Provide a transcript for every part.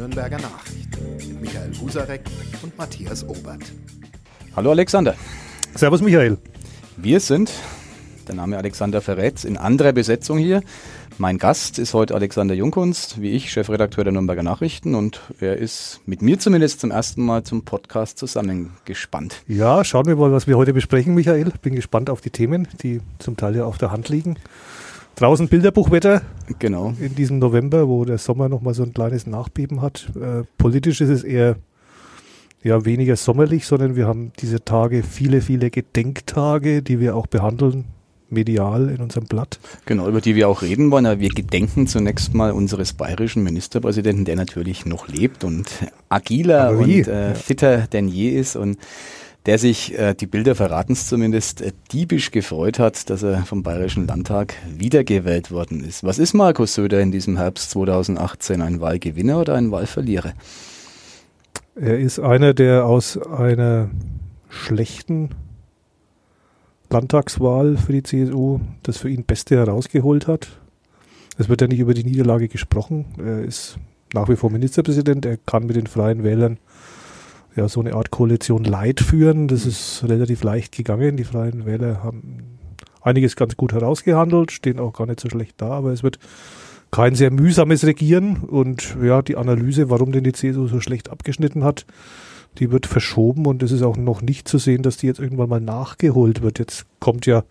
Nürnberger Nachrichten mit Michael Husarek und Matthias Obert. Hallo Alexander. Servus Michael. Wir sind, der Name Alexander verrät, in anderer Besetzung hier. Mein Gast ist heute Alexander Jungkunst, wie ich, Chefredakteur der Nürnberger Nachrichten und er ist mit mir zumindest zum ersten Mal zum Podcast zusammengespannt. Ja, schauen wir mal, was wir heute besprechen, Michael. Bin gespannt auf die Themen, die zum Teil ja auf der Hand liegen. Draußen Bilderbuchwetter. Genau. In diesem November, wo der Sommer nochmal so ein kleines Nachbeben hat. Äh, politisch ist es eher ja, weniger sommerlich, sondern wir haben diese Tage viele, viele Gedenktage, die wir auch behandeln medial in unserem Blatt. Genau, über die wir auch reden wollen. Aber wir gedenken zunächst mal unseres bayerischen Ministerpräsidenten, der natürlich noch lebt und agiler und äh, fitter denn je ist und der sich, äh, die Bilder verraten es zumindest, äh, diebisch gefreut hat, dass er vom Bayerischen Landtag wiedergewählt worden ist. Was ist Markus Söder in diesem Herbst 2018? Ein Wahlgewinner oder ein Wahlverlierer? Er ist einer, der aus einer schlechten Landtagswahl für die CSU das für ihn Beste herausgeholt hat. Es wird ja nicht über die Niederlage gesprochen. Er ist nach wie vor Ministerpräsident. Er kann mit den Freien Wählern ja so eine Art Koalition Leid führen. Das ist relativ leicht gegangen. Die Freien Wähler haben einiges ganz gut herausgehandelt, stehen auch gar nicht so schlecht da, aber es wird kein sehr mühsames Regieren und ja, die Analyse, warum denn die CSU so schlecht abgeschnitten hat, die wird verschoben und es ist auch noch nicht zu sehen, dass die jetzt irgendwann mal nachgeholt wird. Jetzt kommt ja,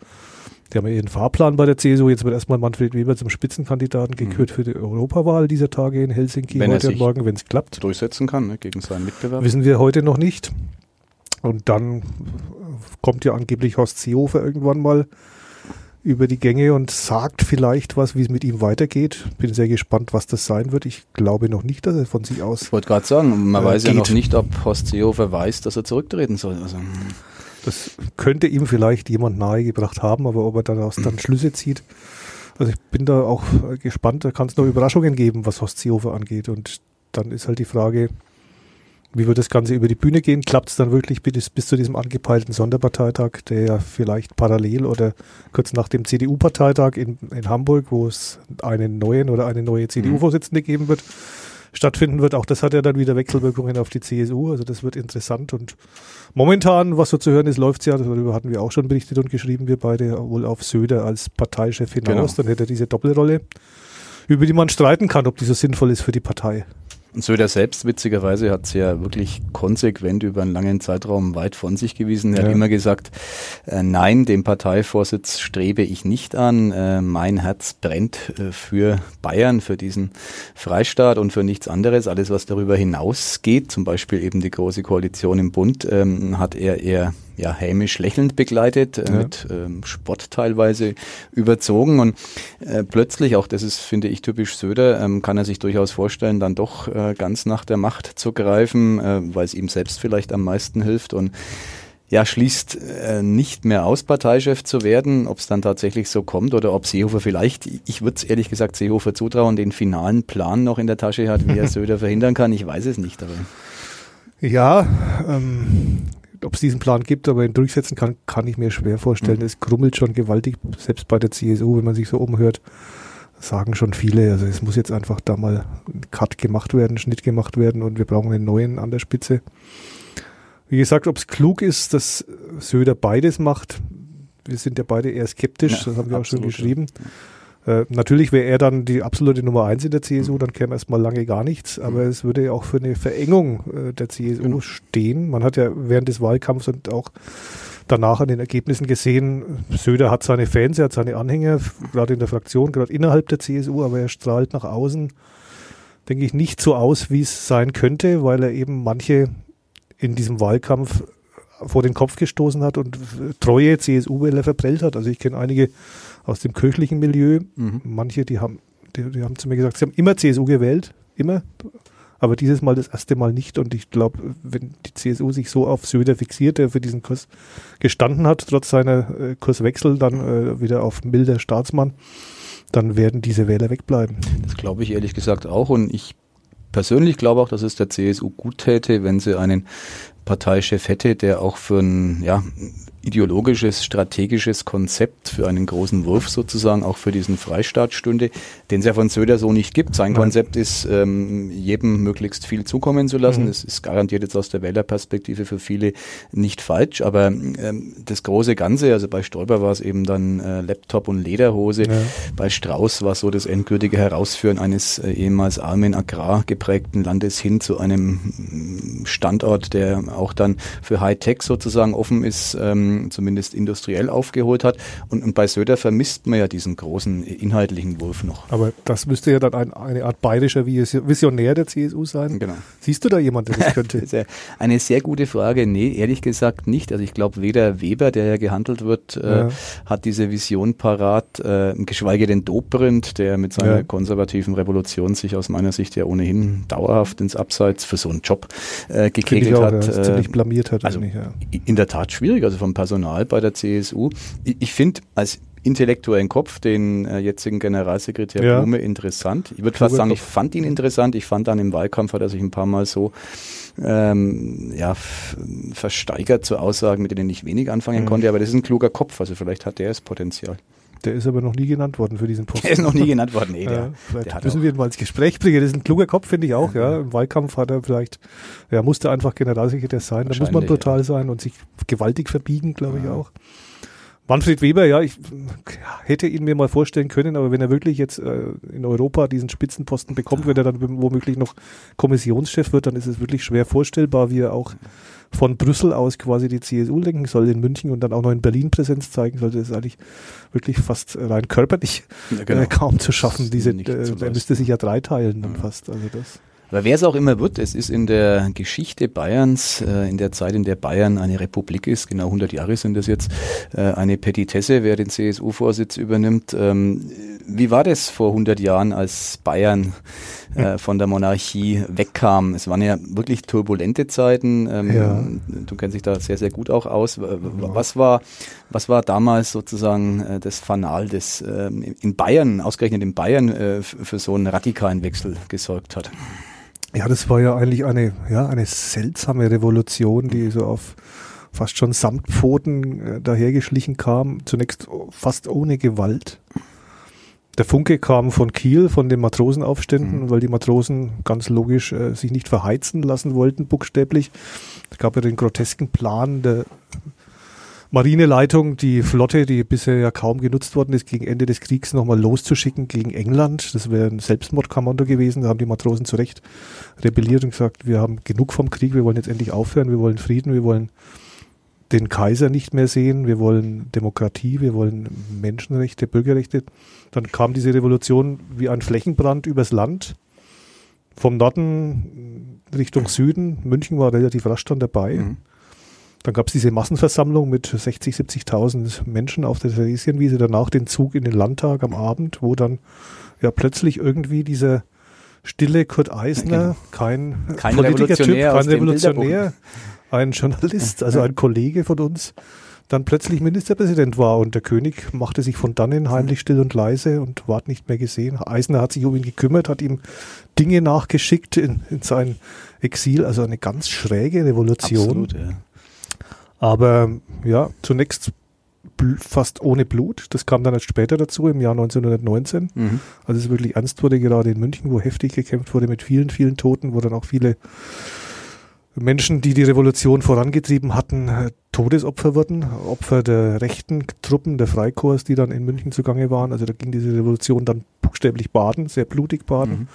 die haben ja ihren Fahrplan bei der CSU, jetzt wird erstmal Manfred Weber zum Spitzenkandidaten mhm. gekürt mhm. für die Europawahl dieser Tage in Helsinki wenn heute und morgen, wenn es klappt. Durchsetzen kann ne, gegen seinen Mitbewerber. Wissen wir heute noch nicht. Und dann kommt ja angeblich Horst Seehofer irgendwann mal über die Gänge und sagt vielleicht was, wie es mit ihm weitergeht. Bin sehr gespannt, was das sein wird. Ich glaube noch nicht, dass er von sich aus. Ich wollte gerade sagen, man äh, weiß geht. ja noch nicht, ob Horst Seehofer weiß, dass er zurücktreten soll. Also. Das könnte ihm vielleicht jemand nahegebracht haben, aber ob er daraus dann Schlüsse zieht. Also ich bin da auch gespannt, da kann es noch Überraschungen geben, was Horst Seehofer angeht. Und dann ist halt die Frage, wie wird das Ganze über die Bühne gehen? Klappt es dann wirklich bis, bis zu diesem angepeilten Sonderparteitag, der ja vielleicht parallel oder kurz nach dem CDU-Parteitag in, in Hamburg, wo es einen neuen oder eine neue CDU-Vorsitzende geben wird, stattfinden wird. Auch das hat ja dann wieder Wechselwirkungen auf die CSU. Also das wird interessant. Und momentan, was so zu hören ist, läuft es ja, darüber hatten wir auch schon berichtet und geschrieben, wir beide wohl auf Söder als Parteichef hinaus. Genau. Dann hätte er diese Doppelrolle, über die man streiten kann, ob die so sinnvoll ist für die Partei. Und Söder selbst, witzigerweise, hat es ja wirklich konsequent über einen langen Zeitraum weit von sich gewiesen. Er ja. hat immer gesagt, äh, nein, dem Parteivorsitz strebe ich nicht an. Äh, mein Herz brennt äh, für Bayern, für diesen Freistaat und für nichts anderes. Alles, was darüber hinausgeht, zum Beispiel eben die Große Koalition im Bund, ähm, hat er eher ja, hämisch lächelnd begleitet, äh, ja. mit ähm, Spott teilweise überzogen und äh, plötzlich, auch das ist, finde ich, typisch Söder, ähm, kann er sich durchaus vorstellen, dann doch äh, ganz nach der Macht zu greifen, äh, weil es ihm selbst vielleicht am meisten hilft und ja, schließt äh, nicht mehr aus, Parteichef zu werden, ob es dann tatsächlich so kommt oder ob Seehofer vielleicht, ich würde es ehrlich gesagt Seehofer zutrauen, den finalen Plan noch in der Tasche hat, wie er Söder verhindern kann. Ich weiß es nicht, aber. Ja, ähm, ob es diesen Plan gibt, aber ihn durchsetzen kann, kann ich mir schwer vorstellen. Mhm. Es krummelt schon gewaltig, selbst bei der CSU, wenn man sich so umhört, sagen schon viele. Also es muss jetzt einfach da mal ein Cut gemacht werden, Schnitt gemacht werden und wir brauchen einen neuen an der Spitze. Wie gesagt, ob es klug ist, dass Söder beides macht, wir sind ja beide eher skeptisch, ja, das haben wir auch schon geschrieben. Ja. Äh, natürlich wäre er dann die absolute Nummer eins in der CSU, dann käme erstmal lange gar nichts, aber mhm. es würde ja auch für eine Verengung äh, der CSU genau. stehen. Man hat ja während des Wahlkampfs und auch danach an den Ergebnissen gesehen, Söder hat seine Fans, er hat seine Anhänger, gerade in der Fraktion, gerade innerhalb der CSU, aber er strahlt nach außen, denke ich, nicht so aus, wie es sein könnte, weil er eben manche in diesem Wahlkampf vor den Kopf gestoßen hat und treue CSU-Wähler verprellt hat. Also ich kenne einige aus dem kirchlichen Milieu. Mhm. Manche, die haben, die, die, haben zu mir gesagt, sie haben immer CSU gewählt, immer. Aber dieses Mal das erste Mal nicht. Und ich glaube, wenn die CSU sich so auf Söder fixiert, der für diesen Kurs gestanden hat, trotz seiner äh, Kurswechsel, dann äh, wieder auf milder Staatsmann, dann werden diese Wähler wegbleiben. Das glaube ich ehrlich gesagt auch. Und ich persönlich glaube auch, dass es der CSU gut täte, wenn sie einen Parteichef hätte, der auch für ein ja, ideologisches, strategisches Konzept für einen großen Wurf sozusagen, auch für diesen Freistaatstunde, den es ja von Söder so nicht gibt. Sein Nein. Konzept ist, ähm, jedem möglichst viel zukommen zu lassen. Mhm. Das ist garantiert jetzt aus der Wählerperspektive für viele nicht falsch, aber ähm, das große Ganze, also bei Stoiber war es eben dann äh, Laptop und Lederhose, ja. bei Strauß war so das endgültige Herausführen eines äh, ehemals armen, agrargeprägten Landes hin zu einem mm, Standort, der auch dann für Hightech sozusagen offen ist, ähm, zumindest industriell aufgeholt hat. Und, und bei Söder vermisst man ja diesen großen inhaltlichen Wurf noch. Aber das müsste ja dann ein, eine Art bayerischer Visionär der CSU sein. Genau. Siehst du da jemanden, der das könnte? das eine sehr gute Frage. Nee, ehrlich gesagt nicht. Also ich glaube, weder Weber, der ja gehandelt wird, äh, ja. hat diese Vision parat, äh, geschweige denn Dobrindt, der mit seiner ja. konservativen Revolution sich aus meiner Sicht ja ohnehin dauerhaft ins Abseits für so einen Job äh, gekegelt auch, hat. Ja, ziemlich blamiert hat. Also nicht, in der Tat schwierig, also vom Personal bei der CSU. Ich, ich finde, als intellektuellen Kopf, den äh, jetzigen Generalsekretär ja. Blume, interessant. Ich würde fast sagen, ich fand ihn interessant. Ich fand dann im Wahlkampf hat er sich ein paar Mal so ähm, ja, versteigert zu Aussagen, mit denen ich wenig anfangen mhm. konnte. Aber das ist ein kluger Kopf, also vielleicht hat der das Potenzial. Der ist aber noch nie genannt worden für diesen Posten. Der ist noch nie genannt worden, nee. Der, vielleicht der müssen wir ihn mal ins Gespräch bringen. Das ist ein kluger Kopf, finde ich auch. Ja. Im Wahlkampf hat er vielleicht, er musste einfach Generalsekretär sein. Da muss man brutal ja. sein und sich gewaltig verbiegen, glaube ich auch. Manfred Weber, ja, ich hätte ihn mir mal vorstellen können, aber wenn er wirklich jetzt äh, in Europa diesen Spitzenposten bekommt, wenn er dann womöglich noch Kommissionschef wird, dann ist es wirklich schwer vorstellbar, wie er auch von Brüssel aus quasi die CSU lenken soll in München und dann auch noch in Berlin Präsenz zeigen sollte. Das ist eigentlich wirklich fast rein körperlich ja, genau. äh, kaum zu schaffen. Diese, äh, er müsste sich ja dreiteilen dann ja. fast. Also das. Aber wer es auch immer wird, es ist in der Geschichte Bayerns, äh, in der Zeit, in der Bayern eine Republik ist, genau 100 Jahre sind das jetzt, äh, eine Petitesse, wer den CSU-Vorsitz übernimmt. Ähm, wie war das vor 100 Jahren, als Bayern äh, von der Monarchie wegkam? Es waren ja wirklich turbulente Zeiten. Ähm, ja. Du kennst dich da sehr, sehr gut auch aus. Was war, was war damals sozusagen äh, das Fanal, das äh, in Bayern, ausgerechnet in Bayern, äh, für so einen radikalen Wechsel gesorgt hat? Ja, das war ja eigentlich eine, ja, eine seltsame Revolution, die so auf fast schon Samtpfoten äh, dahergeschlichen kam. Zunächst fast ohne Gewalt. Der Funke kam von Kiel, von den Matrosenaufständen, mhm. weil die Matrosen ganz logisch äh, sich nicht verheizen lassen wollten, buchstäblich. Es gab ja den grotesken Plan der Marineleitung, die Flotte, die bisher ja kaum genutzt worden ist, gegen Ende des Kriegs nochmal loszuschicken gegen England. Das wäre ein Selbstmordkommando gewesen. Da haben die Matrosen zu Recht rebelliert und gesagt, wir haben genug vom Krieg, wir wollen jetzt endlich aufhören, wir wollen Frieden, wir wollen den Kaiser nicht mehr sehen, wir wollen Demokratie, wir wollen Menschenrechte, Bürgerrechte. Dann kam diese Revolution wie ein Flächenbrand übers Land. Vom Norden Richtung Süden. München war relativ rasch dann dabei. Mhm. Dann gab es diese Massenversammlung mit 60, 70.000 Menschen auf der Theresienwiese, danach den Zug in den Landtag am Abend, wo dann ja plötzlich irgendwie dieser stille Kurt Eisner, genau. kein, kein Politiker-Typ, kein Revolutionär, ein Journalist, also ein Kollege von uns, dann plötzlich Ministerpräsident war und der König machte sich von dannen heimlich still und leise und ward nicht mehr gesehen. Eisner hat sich um ihn gekümmert, hat ihm Dinge nachgeschickt in, in sein Exil, also eine ganz schräge Revolution. Absolut, ja. Aber ja, zunächst fast ohne Blut. Das kam dann erst später dazu, im Jahr 1919. Mhm. Also es wirklich ernst wurde, gerade in München, wo heftig gekämpft wurde mit vielen, vielen Toten, wo dann auch viele Menschen, die die Revolution vorangetrieben hatten, äh, Todesopfer wurden, Opfer der rechten Truppen, der Freikorps, die dann in München zugange waren. Also da ging diese Revolution dann buchstäblich baden, sehr blutig baden. Mhm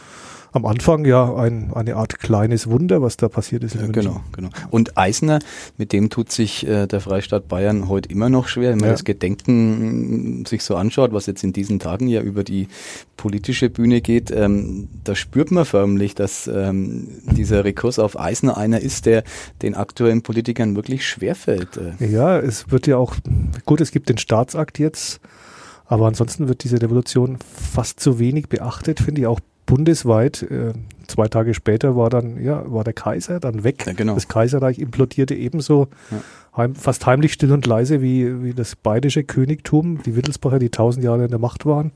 am Anfang ja ein, eine Art kleines Wunder, was da passiert ist. Ja, genau, genau. Und Eisner, mit dem tut sich äh, der Freistaat Bayern heute immer noch schwer, wenn man ja. das Gedenken mm, sich so anschaut, was jetzt in diesen Tagen ja über die politische Bühne geht. Ähm, da spürt man förmlich, dass ähm, dieser Rekurs auf Eisner einer ist, der den aktuellen Politikern wirklich schwerfällt. Äh. Ja, es wird ja auch, gut, es gibt den Staatsakt jetzt, aber ansonsten wird diese Revolution fast zu wenig beachtet, finde ich auch bundesweit. Äh, zwei Tage später war dann, ja, war der Kaiser dann weg. Ja, genau. Das Kaiserreich implodierte ebenso ja. heim, fast heimlich still und leise wie, wie das bayerische Königtum. Die Wittelsbacher, die tausend Jahre in der Macht waren.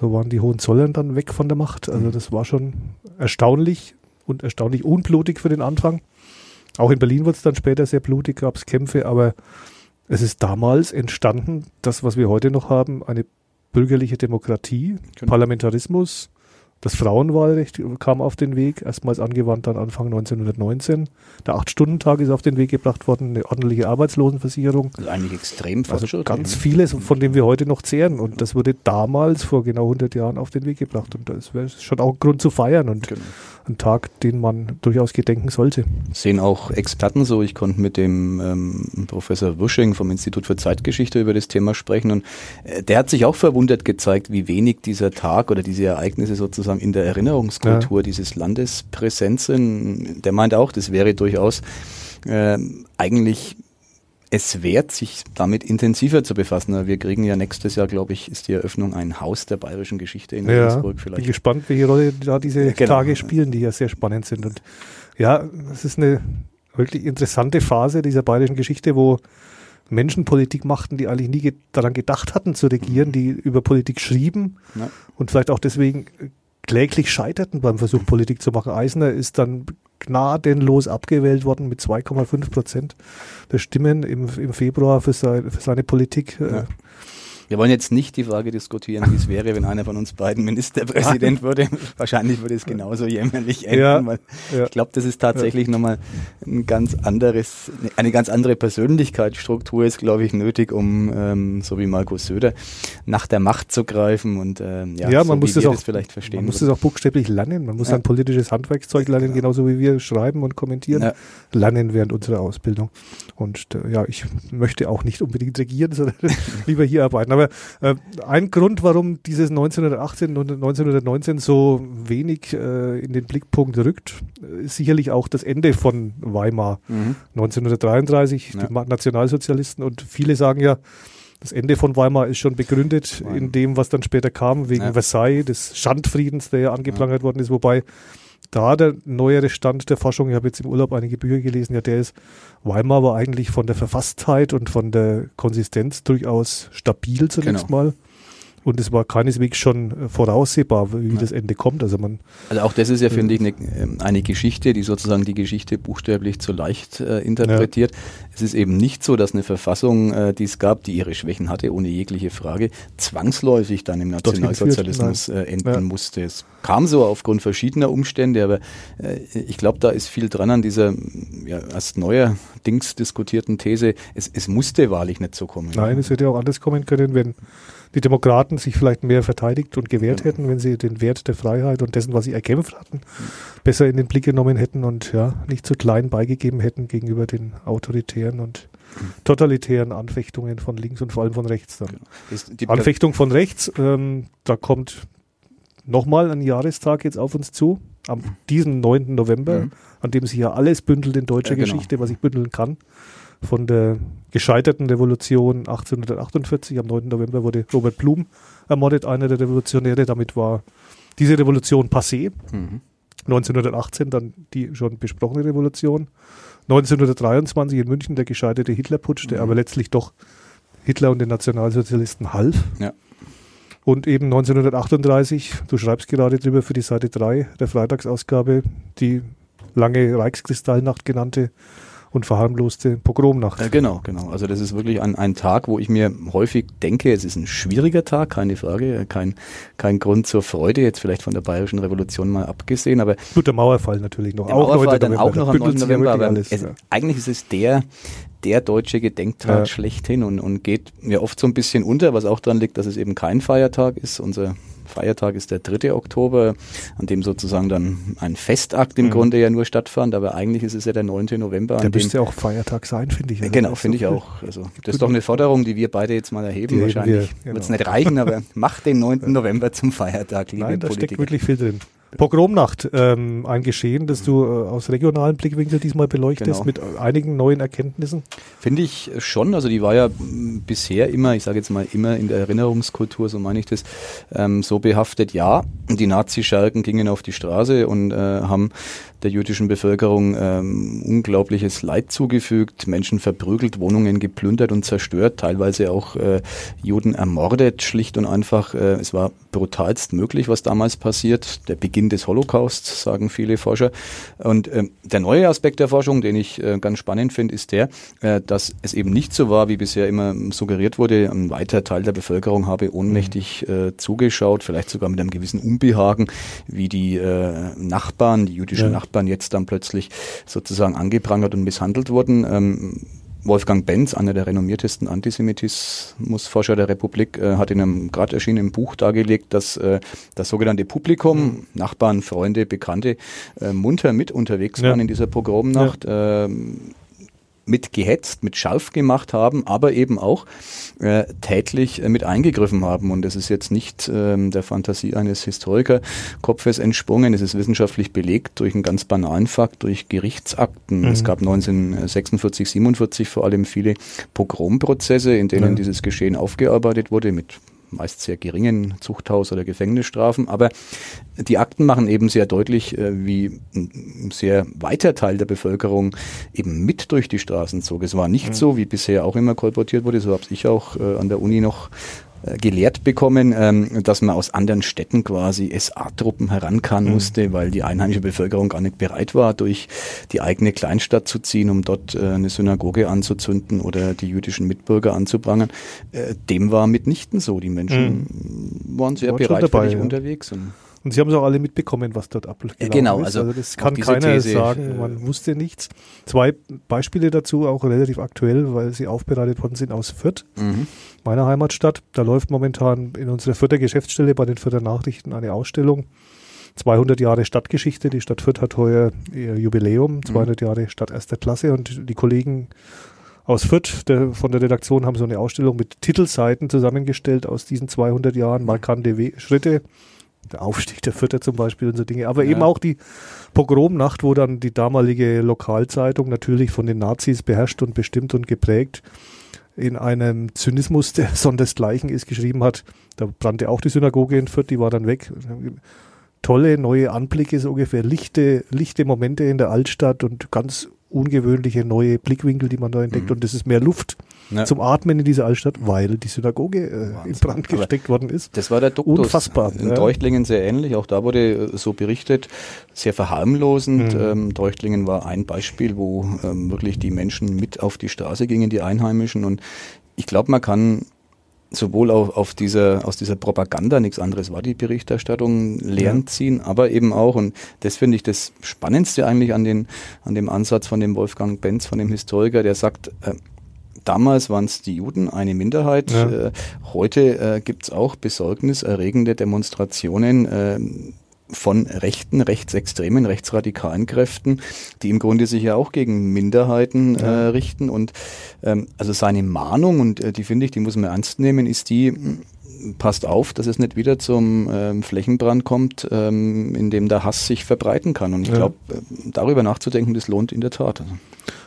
So waren die Hohenzollern dann weg von der Macht. Also mhm. das war schon erstaunlich und erstaunlich unblutig für den Anfang. Auch in Berlin wurde es dann später sehr blutig, gab es Kämpfe, aber es ist damals entstanden, das, was wir heute noch haben, eine bürgerliche Demokratie, genau. Parlamentarismus, das Frauenwahlrecht kam auf den Weg, erstmals angewandt dann Anfang 1919. Der Acht-Stunden-Tag ist auf den Weg gebracht worden, eine ordentliche Arbeitslosenversicherung. Also eigentlich extrem also Ganz vieles, von dem wir heute noch zehren. Und das wurde damals vor genau 100 Jahren auf den Weg gebracht. Und das wäre schon auch ein Grund zu feiern und genau. Ein Tag, den man durchaus gedenken sollte. Sehen auch Experten so. Ich konnte mit dem ähm, Professor Wusching vom Institut für Zeitgeschichte über das Thema sprechen. Und äh, der hat sich auch verwundert gezeigt, wie wenig dieser Tag oder diese Ereignisse sozusagen in der Erinnerungskultur ja. dieses Landes präsent sind. Der meint auch, das wäre durchaus äh, eigentlich es wert, sich damit intensiver zu befassen. Wir kriegen ja nächstes Jahr, glaube ich, ist die Eröffnung ein Haus der bayerischen Geschichte in ja, Regensburg. Vielleicht. Bin gespannt, welche Rolle da diese genau. Tage spielen, die ja sehr spannend sind. Und ja, es ist eine wirklich interessante Phase dieser bayerischen Geschichte, wo Menschen Politik machten, die eigentlich nie ge daran gedacht hatten zu regieren, die über Politik schrieben ja. und vielleicht auch deswegen kläglich scheiterten beim Versuch, Politik zu machen. Eisner ist dann gnadenlos abgewählt worden mit 2,5 Prozent der Stimmen im, im Februar für, sein, für seine Politik. Äh, ja. Wir wollen jetzt nicht die Frage diskutieren, wie es wäre, wenn einer von uns beiden Ministerpräsident würde. Wahrscheinlich würde es genauso jämmerlich enden, ja, weil ja. ich glaube, das ist tatsächlich ja. nochmal ein ganz anderes, eine ganz andere Persönlichkeitsstruktur ist, glaube ich, nötig, um ähm, so wie Markus Söder nach der Macht zu greifen und ähm, ja, ja man so muss das auch, das vielleicht verstehen. Man muss das auch buchstäblich lernen. Man muss ein politisches Handwerkszeug lernen, genauso wie wir schreiben und kommentieren, lernen während unserer Ausbildung. Und äh, ja, ich möchte auch nicht unbedingt regieren, sondern lieber hier arbeiten. Aber äh, ein Grund, warum dieses 1918 und 1919 so wenig äh, in den Blickpunkt rückt, ist sicherlich auch das Ende von Weimar. Mhm. 1933, ja. die Nationalsozialisten und viele sagen ja, das Ende von Weimar ist schon begründet Weimar. in dem, was dann später kam, wegen ja. Versailles, des Schandfriedens, der ja angeprangert ja. worden ist, wobei da der neuere Stand der Forschung, ich habe jetzt im Urlaub einige Bücher gelesen, ja, der ist, Weimar war eigentlich von der Verfasstheit und von der Konsistenz durchaus stabil zunächst genau. mal. Und es war keineswegs schon äh, voraussehbar, wie ja. das Ende kommt. Also, man, also auch das ist ja, finde ich, eine, ähm, eine, Geschichte, die sozusagen die Geschichte buchstäblich zu leicht äh, interpretiert. Ja. Es ist eben nicht so, dass eine Verfassung, äh, die es gab, die ihre Schwächen hatte, ohne jegliche Frage, zwangsläufig dann im Nationalsozialismus äh, enden ja. musste. Es kam so aufgrund verschiedener Umstände, aber äh, ich glaube, da ist viel dran an dieser ja, erst neuer Dings diskutierten These. Es, es musste wahrlich nicht so kommen. Nein, es hätte auch anders kommen können, wenn die Demokraten sich vielleicht mehr verteidigt und gewehrt hätten, wenn sie den Wert der Freiheit und dessen, was sie erkämpft hatten, besser in den Blick genommen hätten und ja, nicht zu klein beigegeben hätten gegenüber den autoritären und totalitären Anfechtungen von links und vor allem von rechts dann. Genau. Anfechtung von rechts, ähm, da kommt nochmal ein Jahrestag jetzt auf uns zu, am diesen 9. November, mhm. an dem sich ja alles bündelt in deutscher ja, genau. Geschichte, was ich bündeln kann von der gescheiterten Revolution 1848. Am 9. November wurde Robert Blum ermordet, einer der Revolutionäre. Damit war diese Revolution passé. Mhm. 1918 dann die schon besprochene Revolution. 1923 in München der gescheiterte Hitlerputsch, der mhm. aber letztlich doch Hitler und den Nationalsozialisten half. Ja. Und eben 1938, du schreibst gerade drüber für die Seite 3 der Freitagsausgabe, die lange Reichskristallnacht genannte und verharmloste Pogromnacht. Genau, genau. Also das ist wirklich ein, ein Tag, wo ich mir häufig denke, es ist ein schwieriger Tag, keine Frage, kein, kein Grund zur Freude, jetzt vielleicht von der Bayerischen Revolution mal abgesehen, aber... Gut, der Mauerfall natürlich noch. Der auch Mauerfall dann auch noch am 9. November, aber alles, es, ja. eigentlich ist es der, der deutsche Gedenktag ja. schlechthin und, und geht mir oft so ein bisschen unter, was auch daran liegt, dass es eben kein Feiertag ist. Unser Feiertag ist der 3. Oktober, an dem sozusagen dann ein Festakt im mhm. Grunde ja nur stattfand, aber eigentlich ist es ja der 9. November. Der müsste ja auch Feiertag sein, finde ich. Also genau, finde ich auch. Also, das ist doch eine Forderung, die wir beide jetzt mal erheben. Die Wahrscheinlich genau. wird es nicht reichen, aber macht den 9. November zum Feiertag, liebe Nein, da Politiker. steckt wirklich viel drin. Pogromnacht, ähm, ein Geschehen, das du äh, aus regionalen Blickwinkeln diesmal beleuchtest, genau. mit einigen neuen Erkenntnissen? Finde ich schon. Also die war ja bisher immer, ich sage jetzt mal immer in der Erinnerungskultur, so meine ich das, ähm, so behaftet. Ja, die Nazi-Schalken gingen auf die Straße und äh, haben der jüdischen Bevölkerung ähm, unglaubliches Leid zugefügt, Menschen verprügelt, Wohnungen geplündert und zerstört, teilweise auch äh, Juden ermordet, schlicht und einfach. Äh, es war brutalst möglich, was damals passiert. Der Beginn des Holocaust, sagen viele Forscher. Und äh, der neue Aspekt der Forschung, den ich äh, ganz spannend finde, ist der, äh, dass es eben nicht so war, wie bisher immer suggeriert wurde, ein weiter Teil der Bevölkerung habe ohnmächtig mhm. äh, zugeschaut, vielleicht sogar mit einem gewissen Unbehagen, wie die äh, Nachbarn, die jüdischen ja. Nachbarn jetzt dann plötzlich sozusagen angeprangert und misshandelt wurden. Ähm, Wolfgang Benz, einer der renommiertesten Antisemitismusforscher der Republik, äh, hat in einem gerade erschienenen Buch dargelegt, dass äh, das sogenannte Publikum, mhm. Nachbarn, Freunde, Bekannte, äh, munter mit unterwegs ja. waren in dieser Pogromnacht. Ja. Ähm, mit gehetzt, mit scharf gemacht haben, aber eben auch äh, tätlich äh, mit eingegriffen haben. Und das ist jetzt nicht ähm, der Fantasie eines Historikerkopfes entsprungen. Es ist wissenschaftlich belegt durch einen ganz banalen Fakt, durch Gerichtsakten. Mhm. Es gab 1946, 47 vor allem viele Pogromprozesse, in denen ja. dieses Geschehen aufgearbeitet wurde mit meist sehr geringen Zuchthaus- oder Gefängnisstrafen. Aber die Akten machen eben sehr deutlich, äh, wie ein sehr weiter Teil der Bevölkerung eben mit durch die Straßen zog. Es war nicht mhm. so, wie bisher auch immer kolportiert wurde, so habe ich auch äh, an der Uni noch äh, gelehrt bekommen, ähm, dass man aus anderen Städten quasi SA-Truppen herankamen mhm. musste, weil die einheimische Bevölkerung gar nicht bereit war, durch die eigene Kleinstadt zu ziehen, um dort äh, eine Synagoge anzuzünden oder die jüdischen Mitbürger anzuprangern. Äh, dem war mitnichten so. Die Menschen mhm. waren sehr bereitwillig dabei, ja. unterwegs. Und und Sie haben es auch alle mitbekommen, was dort abläuft. Genau, also, also das kann keiner These, sagen, äh, man wusste nichts. Zwei Beispiele dazu, auch relativ aktuell, weil sie aufbereitet worden sind aus Fürth, mhm. meiner Heimatstadt. Da läuft momentan in unserer Fürther Geschäftsstelle bei den Fürther Nachrichten eine Ausstellung. 200 Jahre Stadtgeschichte. Die Stadt Fürth hat heuer ihr Jubiläum, 200 mhm. Jahre Stadt erster Klasse und die Kollegen aus Fürth der, von der Redaktion haben so eine Ausstellung mit Titelseiten zusammengestellt aus diesen 200 Jahren, markante We Schritte der Aufstieg der Vierter zum Beispiel und so Dinge, aber ja. eben auch die Pogromnacht, wo dann die damalige Lokalzeitung natürlich von den Nazis beherrscht und bestimmt und geprägt in einem Zynismus, der sondersgleichen ist, geschrieben hat. Da brannte auch die Synagoge in Fürth, die war dann weg. Tolle neue Anblicke, so ungefähr lichte, lichte Momente in der Altstadt und ganz ungewöhnliche neue Blickwinkel, die man da entdeckt. Mhm. Und das ist mehr Luft ja. zum Atmen in dieser Altstadt, weil die Synagoge äh, in Brand gesteckt worden ist. Das war der Duktus. Unfassbar. In ja. Treuchtlingen sehr ähnlich. Auch da wurde äh, so berichtet, sehr verharmlosend. Mhm. Ähm, Treuchtlingen war ein Beispiel, wo ähm, wirklich die Menschen mit auf die Straße gingen, die Einheimischen. Und ich glaube, man kann sowohl auf, auf dieser, aus dieser Propaganda, nichts anderes war die Berichterstattung, Lehren ja. ziehen, aber eben auch, und das finde ich das Spannendste eigentlich an, den, an dem Ansatz von dem Wolfgang Benz, von dem Historiker, der sagt, äh, damals waren es die Juden, eine Minderheit. Ja. Äh, heute äh, gibt es auch besorgniserregende Demonstrationen äh, von rechten, rechtsextremen, rechtsradikalen Kräften, die im Grunde sich ja auch gegen Minderheiten äh, richten. Und ähm, also seine Mahnung, und äh, die finde ich, die muss man ernst nehmen, ist die, passt auf, dass es nicht wieder zum ähm, Flächenbrand kommt, ähm, in dem der Hass sich verbreiten kann. Und ich glaube, äh, darüber nachzudenken, das lohnt in der Tat.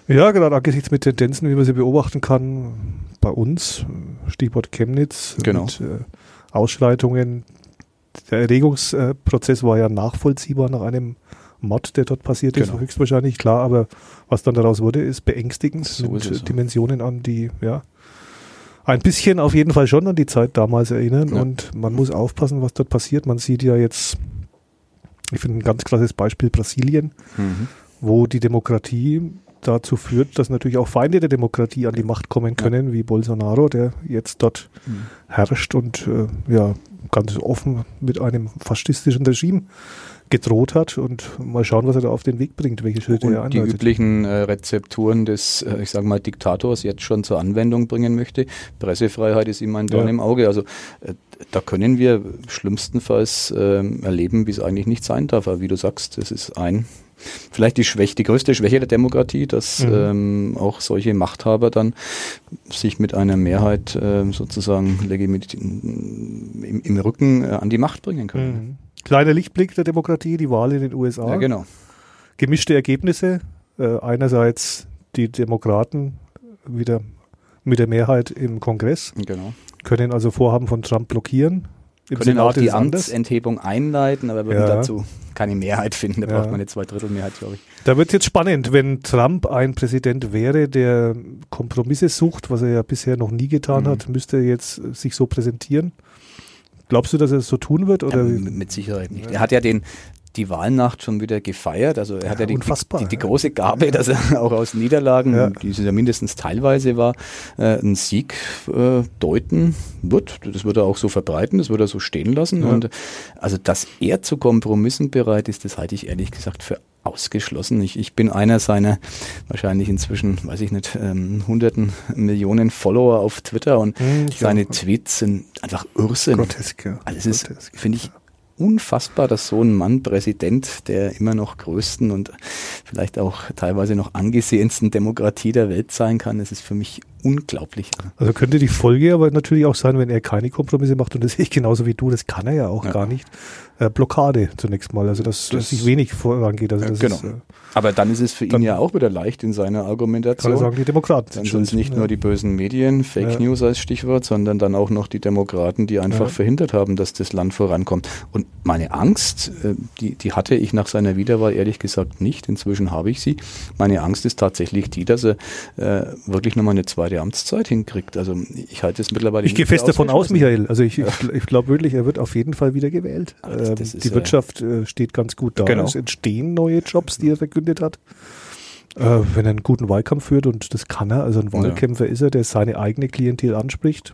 Ja, gerade angesichts mit Tendenzen, wie man sie beobachten kann, bei uns, Stichwort Chemnitz, genau. mit äh, Ausschreitungen, der Erregungsprozess war ja nachvollziehbar nach einem Mod, der dort passiert ist, genau. höchstwahrscheinlich klar, aber was dann daraus wurde, ist beängstigend so mit ist Dimensionen an, die ja ein bisschen auf jeden Fall schon an die Zeit damals erinnern ja. und man muss aufpassen, was dort passiert. Man sieht ja jetzt, ich finde ein ganz klasses Beispiel Brasilien, mhm. wo die Demokratie dazu führt, dass natürlich auch Feinde der Demokratie an die Macht kommen können, wie Bolsonaro, der jetzt dort mhm. herrscht und äh, ja ganz offen mit einem faschistischen Regime gedroht hat und mal schauen, was er da auf den Weg bringt, welche Schritte und er einleitet. Die üblichen äh, Rezepturen des, äh, ich sage mal, Diktators jetzt schon zur Anwendung bringen möchte. Pressefreiheit ist ihm ein Dorn ja. im Auge. Also äh, da können wir schlimmstenfalls ähm, erleben, wie es eigentlich nicht sein darf. Aber wie du sagst, es ist ein vielleicht die, Schwäche, die größte Schwäche der Demokratie, dass mhm. ähm, auch solche Machthaber dann sich mit einer Mehrheit äh, sozusagen im, im Rücken äh, an die Macht bringen können. Mhm. Kleiner Lichtblick der Demokratie, die Wahl in den USA. Ja, genau. Gemischte Ergebnisse. Äh, einerseits die Demokraten wieder mit der Mehrheit im Kongress. Genau. Können also Vorhaben von Trump blockieren. Im können auch die Amtsenthebung einleiten, aber würden ja. dazu keine Mehrheit finden. Da Ja. braucht man eine Zweidrittelmehrheit, glaube ich. Da wird es jetzt spannend, wenn Trump ein Präsident wäre, der Kompromisse sucht, was er ja bisher noch nie getan Mhm. hat, müsste er jetzt äh, sich so präsentieren. Glaubst du, dass er es so tun wird? Oder Ja, mit, mit Sicherheit nicht. Er hat ja den, die Wahlnacht schon wieder gefeiert. Also er hat ja, die, die, die, ja. große Gabe, dass er auch aus Niederlagen, Ja. die es ja mindestens teilweise war, äh, einen Sieg äh, deuten wird. Das wird er auch so verbreiten, das wird er so stehen lassen. Ja. Und also, dass er zu Kompromissen bereit ist, das halte ich ehrlich gesagt für ausgeschlossen. Ich, ich bin einer seiner wahrscheinlich inzwischen, weiß ich nicht, ähm, hunderten Millionen Follower auf Twitter und Hm, ich seine. Tweets sind einfach Irrsinn. grotesk, ja. Also es ist, finde ich, unfassbar, dass so ein Mann Präsident der immer noch größten und vielleicht auch teilweise noch angesehensten Demokratie der Welt sein kann. Das ist für mich unglaublich. Also könnte die Folge aber natürlich auch sein, wenn er keine Kompromisse macht, und das sehe ich genauso wie du, das kann er ja auch Ja. gar nicht. Äh, Blockade zunächst mal, also dass, dass Das- sich wenig vorangeht. Also genau. ist, äh, Aber dann ist es für ihn ja auch wieder leicht in seiner kann Argumentation. er sagen, die Demokraten Dann sind es nicht Ja. nur die bösen Medien, Fake Ja. News als Stichwort, sondern dann auch noch die Demokraten, die einfach verhindert haben, dass das Land vorankommt. Und meine Angst, äh, die, die hatte ich nach seiner Wiederwahl ehrlich gesagt nicht. Inzwischen habe ich sie. Meine Angst ist tatsächlich die, dass er äh, wirklich nochmal eine zweite Amtszeit hinkriegt. Also ich halte es mittlerweile Ich gehe fest davon aus. Michael. Also ich, ich, ich glaube wirklich, er wird auf jeden Fall wieder gewählt. Das- Ähm, das ist die ja- Wirtschaft äh, steht ganz gut da. Genau. Es entstehen neue Jobs, die er verkündet hat. Äh, wenn er einen guten Wahlkampf führt, und das kann er, also ein Ja. Wahlkämpfer ist er, der seine eigene Klientel anspricht,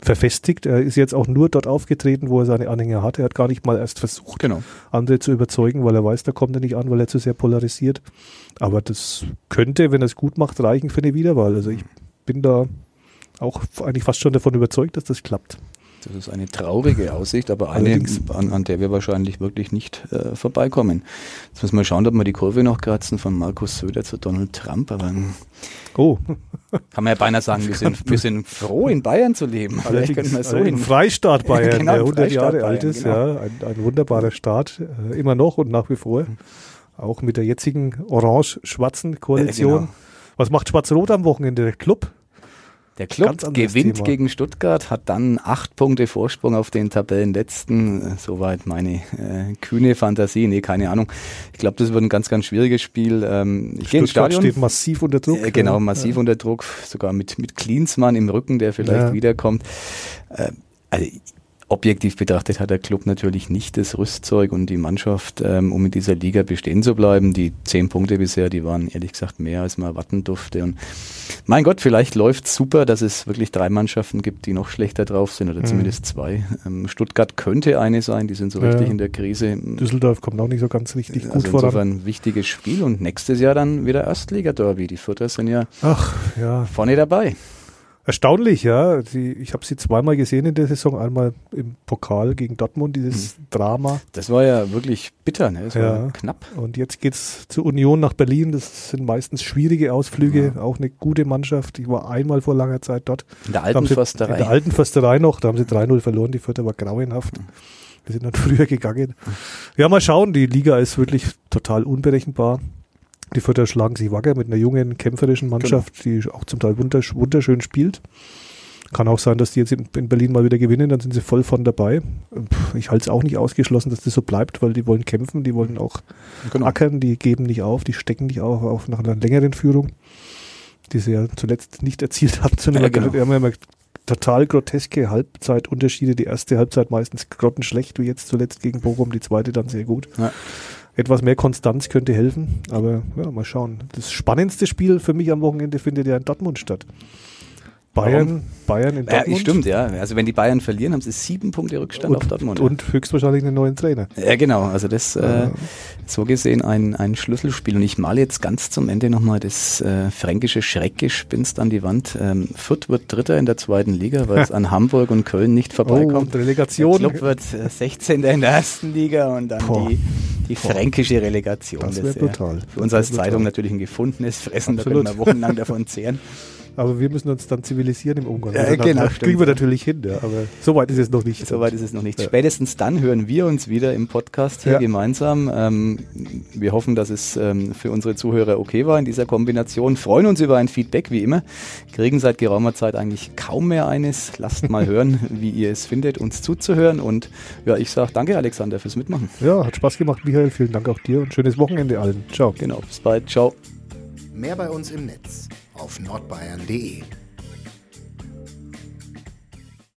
verfestigt. Er ist jetzt auch nur dort aufgetreten, wo er seine Anhänger hat. Er hat gar nicht mal erst versucht, Genau. andere zu überzeugen, weil er weiß, da kommt er nicht an, weil er zu sehr polarisiert. Aber das könnte, wenn er es gut macht, reichen für eine Wiederwahl. Also ich bin da auch eigentlich fast schon davon überzeugt, dass das klappt. Das ist eine traurige Aussicht, aber eine, Allerdings. an, an der wir wahrscheinlich wirklich nicht äh, vorbeikommen. Jetzt müssen wir schauen, ob wir die Kurve noch kratzen von Markus Söder zu Donald Trump, aber Oh, kann man ja beinahe sagen, wir sind, wir sind froh, in Bayern zu leben. Vielleicht könnten wir so also hin. im Freistaat Bayern, Genau, der im 100 Freistaat Jahre Bayern, alt ist, genau. ja, ein, ein wunderbarer Staat, äh, immer noch und nach wie vor. Auch mit der jetzigen orange-schwarzen Koalition. Ja, genau. Was macht Schwarz-Rot am Wochenende? Der Club? Der Club gewinnt Thema. gegen Stuttgart, hat dann acht Punkte Vorsprung auf den Tabellenletzten. Äh, Soweit meine äh, kühne Fantasie. Nee, keine Ahnung. Ich glaube, das wird ein ganz, ganz schwieriges Spiel. Ähm, ich gehe ins Stadion. steht massiv unter Druck. Äh, genau, Ja. massiv unter Druck, sogar mit, mit Klinsmann im Rücken, der vielleicht Ja. wiederkommt. Äh, also objektiv betrachtet hat der Club natürlich nicht das Rüstzeug und die Mannschaft, ähm, um in dieser Liga bestehen zu bleiben. Die zehn Punkte bisher, die waren ehrlich gesagt mehr, als man erwarten durfte. Und mein Gott, vielleicht läuft super, dass es wirklich drei Mannschaften gibt, die noch schlechter drauf sind oder Mhm. zumindest zwei. Ähm, Stuttgart könnte eine sein, die sind so Ja. richtig in der Krise. Düsseldorf kommt auch nicht so ganz richtig gut Also voran. insofern ein wichtiges Spiel und nächstes Jahr dann wieder Erstliga-Derby. Die Fürther sind ja Ach, ja, vorne dabei. Erstaunlich, ja. Die, ich habe sie zweimal gesehen in der Saison. Einmal im Pokal gegen Dortmund, dieses Drama. Das war ja wirklich bitter, ne? Das Ja. war knapp. Und jetzt geht's zur Union nach Berlin. Das sind meistens schwierige Ausflüge. Auch eine gute Mannschaft. Ich war einmal vor langer Zeit dort. In der alten sie- Försterei. In der alten Försterei noch. Da haben sie 3-0 verloren. Die vierte war grauenhaft. Wir sind dann früher gegangen. Ja, mal schauen. Die Liga ist wirklich total unberechenbar. Die Vierter schlagen sich wacker mit einer jungen, kämpferischen Mannschaft, die auch zum Teil wundersch wunderschön spielt. Kann auch sein, dass die jetzt in, in Berlin mal wieder gewinnen, dann sind sie voll von dabei. Ich halte es auch nicht ausgeschlossen, dass das so bleibt, weil die wollen kämpfen, die wollen auch genau. ackern, die geben nicht auf, die stecken nicht auf, auf nach einer längeren Führung, die sie ja zuletzt nicht erzielt hatten, sondern Ja, genau. haben ja immer total groteske Halbzeitunterschiede. Die erste Halbzeit meistens grottenschlecht, wie jetzt zuletzt gegen Bochum, die zweite dann sehr gut. Ja. Etwas mehr Konstanz könnte helfen, aber ja, mal schauen. Das spannendste Spiel für mich am Wochenende findet ja in Dortmund statt. Bayern, Bayern in Ja, Dortmund. stimmt, ja. Also wenn die Bayern verlieren, haben sie sieben Punkte Rückstand auf Und, Dortmund. und höchstwahrscheinlich einen neuen Trainer. ja, genau. Also das äh, Ja. so gesehen ein, ein Schlüsselspiel. Und ich male jetzt ganz zum Ende nochmal das äh, fränkische Schreckgespinst an die Wand. Ähm, Fürth wird Dritter in der zweiten Liga, weil es an Hamburg und Köln nicht Oh, vorbeikommt. und Relegation. Der Club wird äh, 16. in der ersten Liga und dann Boah. die, die fränkische Relegation. Das Das wär ist brutal. Für uns als Zeitung natürlich ein gefundenes Fressen, Absolut. da können wir wochenlang davon zehren. Aber wir müssen uns dann zivilisieren im Umgang. Ja, Also genau, das kriegen wir natürlich hin, ja, aber so weit ist es noch nicht. Soweit ist es noch nicht. Ja. Spätestens dann hören wir uns wieder im Podcast hier Ja. gemeinsam. Ähm, wir hoffen, dass es ähm, für unsere Zuhörer okay war in dieser Kombination. Freuen uns über ein Feedback, wie immer. Kriegen seit geraumer Zeit eigentlich kaum mehr eines. Lasst mal hören, wie ihr es findet, uns zuzuhören. Und ja, ich sage danke, Alexander, fürs Mitmachen. Ja, hat Spaß gemacht, Michael. Vielen Dank auch dir und schönes Wochenende allen. Ciao. Genau, bis bald. Ciao. Mehr bei uns im Netz auf nordbayern.de.